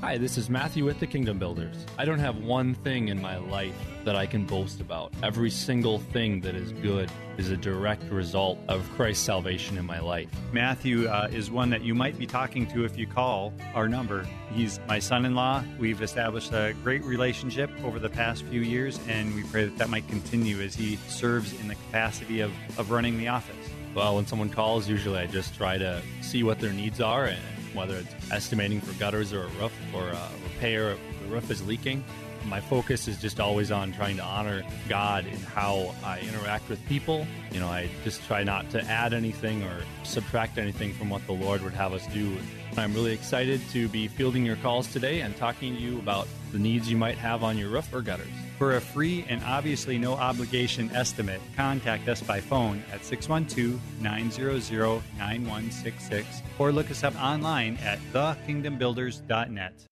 Hi, this is Matthew with the Kingdom Builders. I don't have one thing in my life that I can boast about. Every single thing that is good is a direct result of Christ's salvation in my life. Matthew uh, is one that you might be talking to if you call our number. He's my son in law. We've established a great relationship over the past few years, and we pray that that might continue as he serves in the capacity of, of running the office. Well, when someone calls, usually I just try to see what their needs are and whether it's estimating for gutters or a roof or a repair if the roof is leaking. My focus is just always on trying to honor God in how I interact with people. You know, I just try not to add anything or subtract anything from what the Lord would have us do. I'm really excited to be fielding your calls today and talking to you about the needs you might have on your roof or gutters. For a free and obviously no obligation estimate, contact us by phone at 612 900 9166 or look us up online at thekingdombuilders.net.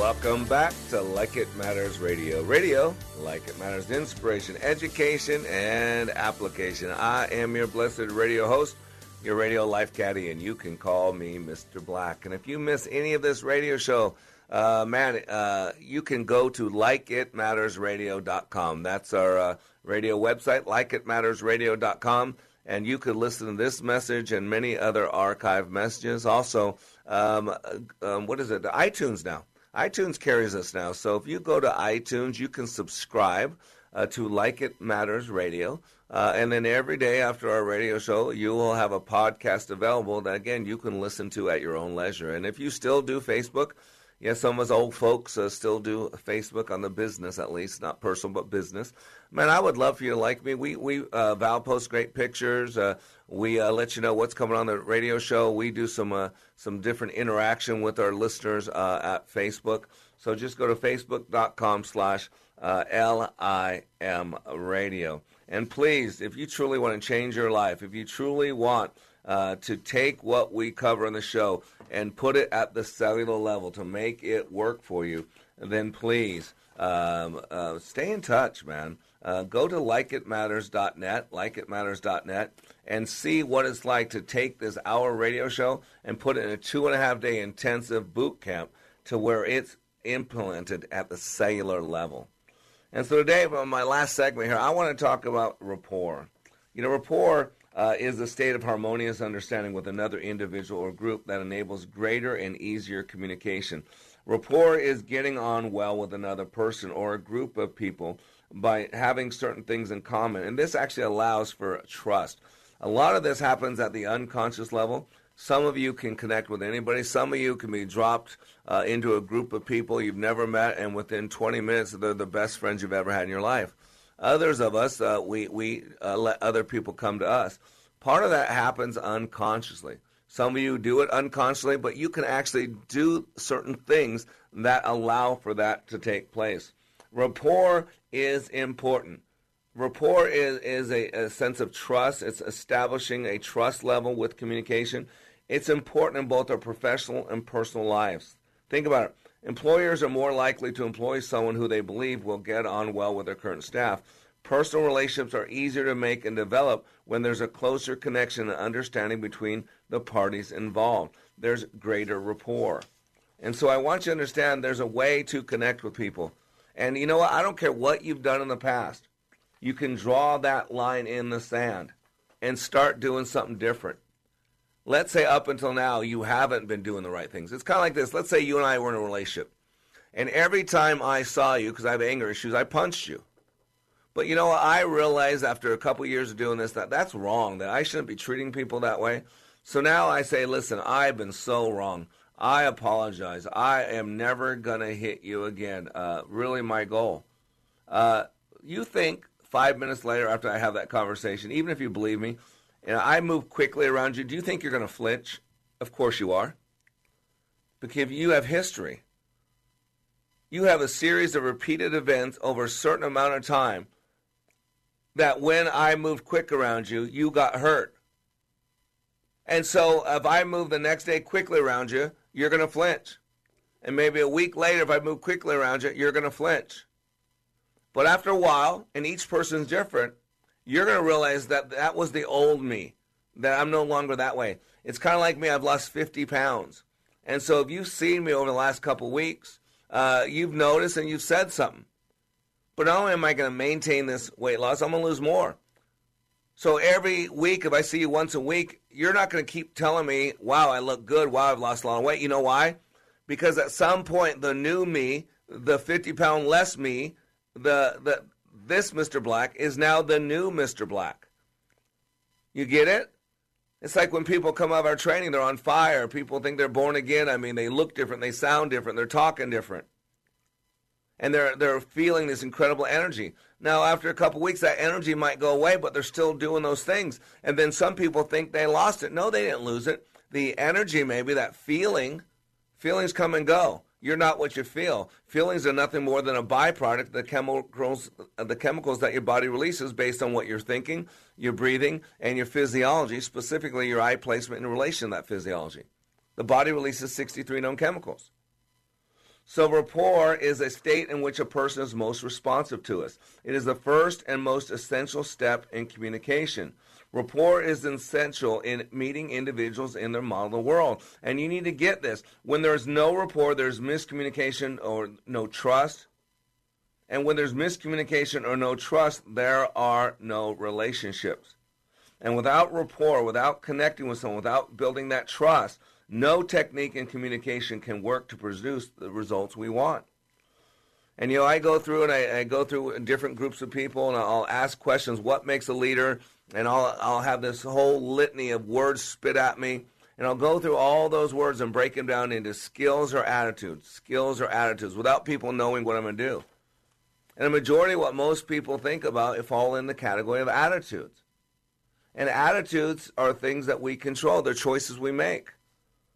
Welcome back to Like It Matters Radio. Radio, like it matters, inspiration, education, and application. I am your blessed radio host, your radio life caddy, and you can call me Mr. Black. And if you miss any of this radio show, uh, man, uh, you can go to likeitmattersradio.com. That's our uh, radio website, likeitmattersradio.com, and you could listen to this message and many other archive messages. Also, um, um, what is it? iTunes now. iTunes carries us now. So if you go to iTunes, you can subscribe uh, to Like It Matters Radio. Uh, and then every day after our radio show, you will have a podcast available that, again, you can listen to at your own leisure. And if you still do Facebook, yes, some of us old folks uh, still do Facebook on the business, at least, not personal, but business. Man, I would love for you to like me. We, we uh, Val posts great pictures. Uh, we uh, let you know what's coming on the radio show. We do some, uh, some different interaction with our listeners uh, at Facebook. So just go to facebook.com slash uh, L-I-M radio. And please, if you truly want to change your life, if you truly want uh, to take what we cover in the show and put it at the cellular level to make it work for you, then please um, uh, stay in touch, man. Uh, go to likeitmatters.net, likeitmatters.net, and see what it's like to take this hour radio show and put it in a two and a half day intensive boot camp to where it's implemented at the cellular level. And so today, for my last segment here, I want to talk about rapport. You know, rapport uh, is a state of harmonious understanding with another individual or group that enables greater and easier communication. Rapport is getting on well with another person or a group of people by having certain things in common. And this actually allows for trust. A lot of this happens at the unconscious level. Some of you can connect with anybody. Some of you can be dropped uh, into a group of people you've never met, and within 20 minutes, they're the best friends you've ever had in your life. Others of us, uh, we, we uh, let other people come to us. Part of that happens unconsciously. Some of you do it unconsciously, but you can actually do certain things that allow for that to take place. Rapport is important. Rapport is, is a, a sense of trust. It's establishing a trust level with communication. It's important in both our professional and personal lives. Think about it. Employers are more likely to employ someone who they believe will get on well with their current staff. Personal relationships are easier to make and develop when there's a closer connection and understanding between the parties involved. There's greater rapport. And so I want you to understand there's a way to connect with people. And you know what? I don't care what you've done in the past. You can draw that line in the sand and start doing something different let's say up until now you haven't been doing the right things. It's kind of like this. Let's say you and I were in a relationship, and every time I saw you, because I have anger issues, I punched you. But you know what? I realized after a couple years of doing this that that's wrong, that I shouldn't be treating people that way. So now I say, listen, I've been so wrong. I apologize. I am never going to hit you again. Uh, really, my goal. Uh, you think five minutes later after I have that conversation, even if you believe me, and I move quickly around you, do you think you're going to flinch? Of course you are. Because you have history. You have a series of repeated events over a certain amount of time that when I moved quick around you, you got hurt. And so if I move the next day quickly around you, you're going to flinch. And maybe a week later, if I move quickly around you, you're going to flinch. But after a while, and each person's different, you're going to realize that that was the old me, that I'm no longer that way. It's kind of like me, I've lost 50 pounds. And so if you've seen me over the last couple weeks, uh, you've noticed and you've said something. But not only am I going to maintain this weight loss, I'm going to lose more. So every week, if I see you once a week, you're not going to keep telling me, wow, I look good, wow, I've lost a lot of weight. You know why? Because at some point, the new me, the 50 pound less me, the, the, this Mr. Black is now the new Mr. Black. You get it? It's like when people come out of our training, they're on fire. People think they're born again. I mean, they look different, they sound different, they're talking different. And they're they're feeling this incredible energy. Now, after a couple weeks, that energy might go away, but they're still doing those things. And then some people think they lost it. No, they didn't lose it. The energy, maybe that feeling, feelings come and go. You're not what you feel. Feelings are nothing more than a byproduct the chemicals, the chemicals that your body releases based on what you're thinking, your breathing, and your physiology, specifically your eye placement in relation to that physiology. The body releases 63 known chemicals. So, rapport is a state in which a person is most responsive to us. It is the first and most essential step in communication. Rapport is essential in meeting individuals in their model of the world. And you need to get this. When there's no rapport, there's miscommunication or no trust. And when there's miscommunication or no trust, there are no relationships. And without rapport, without connecting with someone, without building that trust, no technique in communication can work to produce the results we want. And you know, I go through and I, I, go through different groups of people, and I'll ask questions: What makes a leader? And I'll I'll have this whole litany of words spit at me, and I'll go through all those words and break them down into skills or attitudes, skills or attitudes, without people knowing what I'm going to do. And a majority of what most people think about fall in the category of attitudes. And attitudes are things that we control; they're choices we make.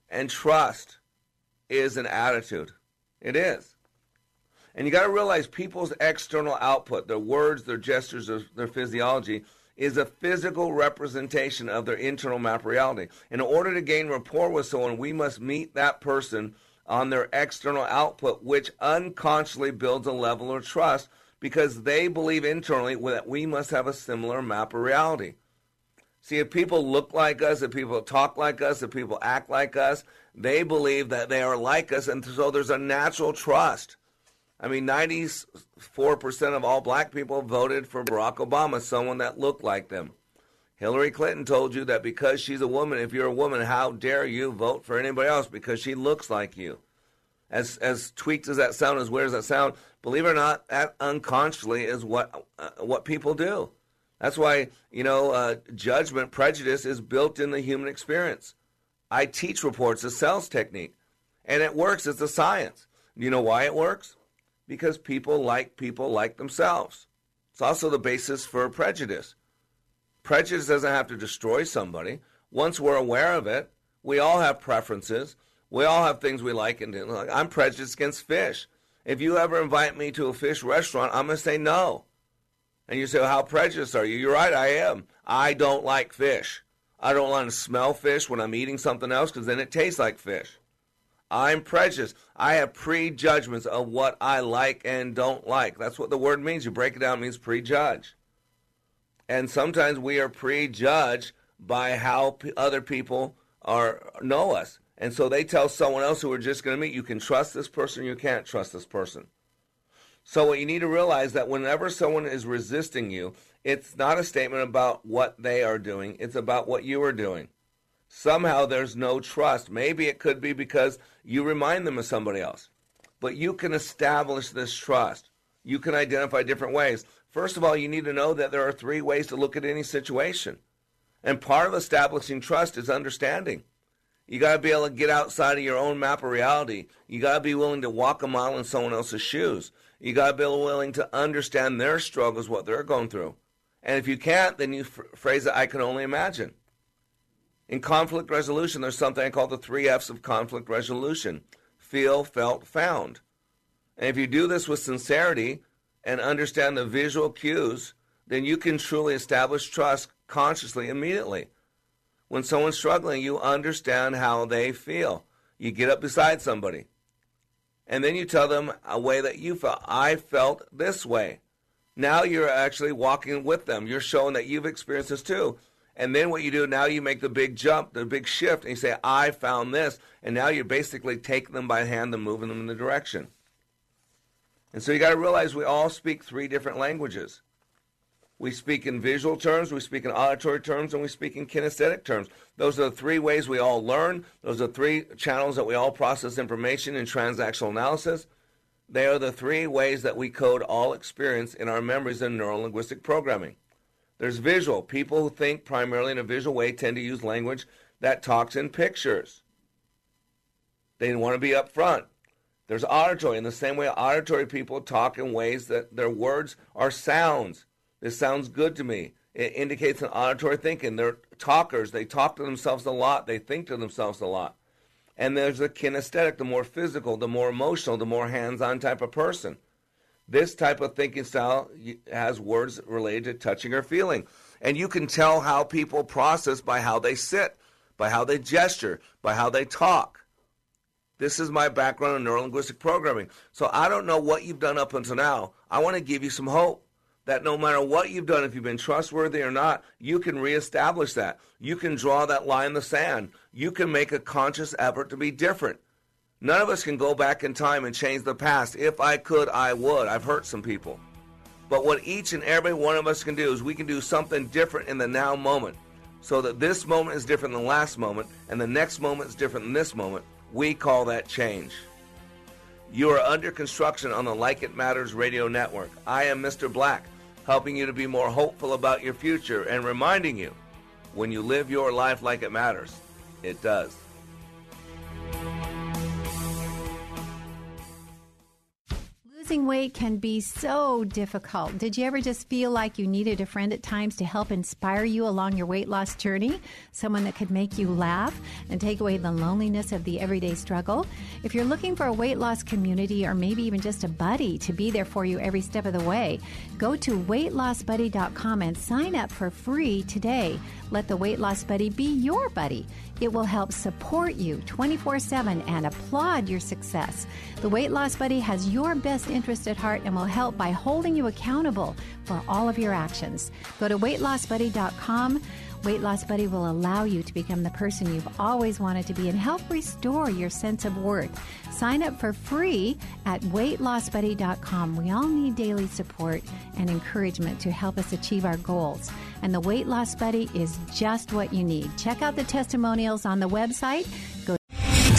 And trust is an attitude. It is. And you got to realize people's external output, their words, their gestures, their, their, physiology, is a physical representation of their internal map reality. In order to gain rapport with someone, we must meet that person on their external output, which unconsciously builds a level of trust because they believe internally that we must have a similar map of reality. See, if people look like us, if people talk like us, if people act like us, they believe that they are like us, and so there's a natural trust I mean, 94% of all black people voted for Barack Obama, someone that looked like them. Hillary Clinton told you that because she's a woman, if you're a woman, how dare you vote for anybody else because she looks like you? As as tweaked as that sound, as weird as that sound, believe it or not, that unconsciously is what uh, what people do. That's why you know uh, judgment, prejudice is built in the human experience. I teach reports a sales technique, and it works. It's a science. You know why it works? because people like people like themselves. It's also the basis for prejudice. Prejudice doesn't have to destroy somebody. Once we're aware of it, we all have preferences. We all have things we like and don't like. I'm prejudiced against fish. If you ever invite me to a fish restaurant, I'm going to say no. And you say, well, how prejudiced are you? You're right, I am. I don't like fish. I don't want to smell fish when I'm eating something else because then it tastes like fish. I'm prejudiced. I have prejudgments of what I like and don't like. That's what the word means. You break it down, it means prejudge. And sometimes we are prejudged by how p- other people are know us. And so they tell someone else who we're just going to meet, you can trust this person, you can't trust this person. So what you need to realize that whenever someone is resisting you, it's not a statement about what they are doing, it's about what you are doing. Somehow there's no trust. Maybe it could be because you remind them of somebody else. But you can establish this trust. You can identify different ways. First of all, you need to know that there are three ways to look at any situation. And part of establishing trust is understanding. You got to be able to get outside of your own map of reality. You got to be willing to walk a mile in someone else's shoes. You got to be willing to understand their struggles, what they're going through. And if you can't, then you phrase it, I can only imagine. In conflict resolution, there's something I call the three F's of conflict resolution feel, felt, found. And if you do this with sincerity and understand the visual cues, then you can truly establish trust consciously immediately. When someone's struggling, you understand how they feel. You get up beside somebody. And then you tell them a way that you felt. I felt this way. Now you're actually walking with them. You're showing that you've experienced this too. And then what you do now, you make the big jump, the big shift, and you say, I found this. And now you're basically taking them by hand and moving them in the direction. And so you got to realize we all speak three different languages. We speak in visual terms, we speak in auditory terms, and we speak in kinesthetic terms. Those are the three ways we all learn. Those are three channels that we all process information in transactional analysis. They are the three ways that we code all experience in our memories in neurolinguistic programming. There's visual. People who think primarily in a visual way tend to use language that talks in pictures. They want to be up front. There's auditory. In the same way, auditory people talk in ways that their words are sounds. This sounds good to me. It indicates an auditory thinking. They're talkers. They talk to themselves a lot. They think to themselves a lot. And there's the kinesthetic, the more physical, the more emotional, the more hands on type of person. This type of thinking style has words related to touching or feeling. And you can tell how people process by how they sit, by how they gesture, by how they talk. This is my background in neurolinguistic programming. So I don't know what you've done up until now. I want to give you some hope. That no matter what you've done, if you've been trustworthy or not, you can reestablish that. You can draw that line in the sand. You can make a conscious effort to be different. None of us can go back in time and change the past. If I could, I would. I've hurt some people. But what each and every one of us can do is we can do something different in the now moment so that this moment is different than last moment and the next moment is different than this moment. We call that change. You are under construction on the Like It Matters radio network. I am Mr. Black, helping you to be more hopeful about your future and reminding you when you live your life like it matters, it does. Losing weight can be so difficult. Did you ever just feel like you needed a friend at times to help inspire you along your weight loss journey? Someone that could make you laugh and take away the loneliness of the everyday struggle? If you're looking for a weight loss community or maybe even just a buddy to be there for you every step of the way, go to weightlossbuddy.com and sign up for free today. Let the Weight Loss Buddy be your buddy. It will help support you 24 7 and applaud your success. The Weight Loss Buddy has your best interest at heart and will help by holding you accountable for all of your actions. Go to weightlossbuddy.com. Weight Loss Buddy will allow you to become the person you've always wanted to be and help restore your sense of worth. Sign up for free at weightlossbuddy.com. We all need daily support and encouragement to help us achieve our goals. And the Weight Loss Buddy is just what you need. Check out the testimonials on the website. Go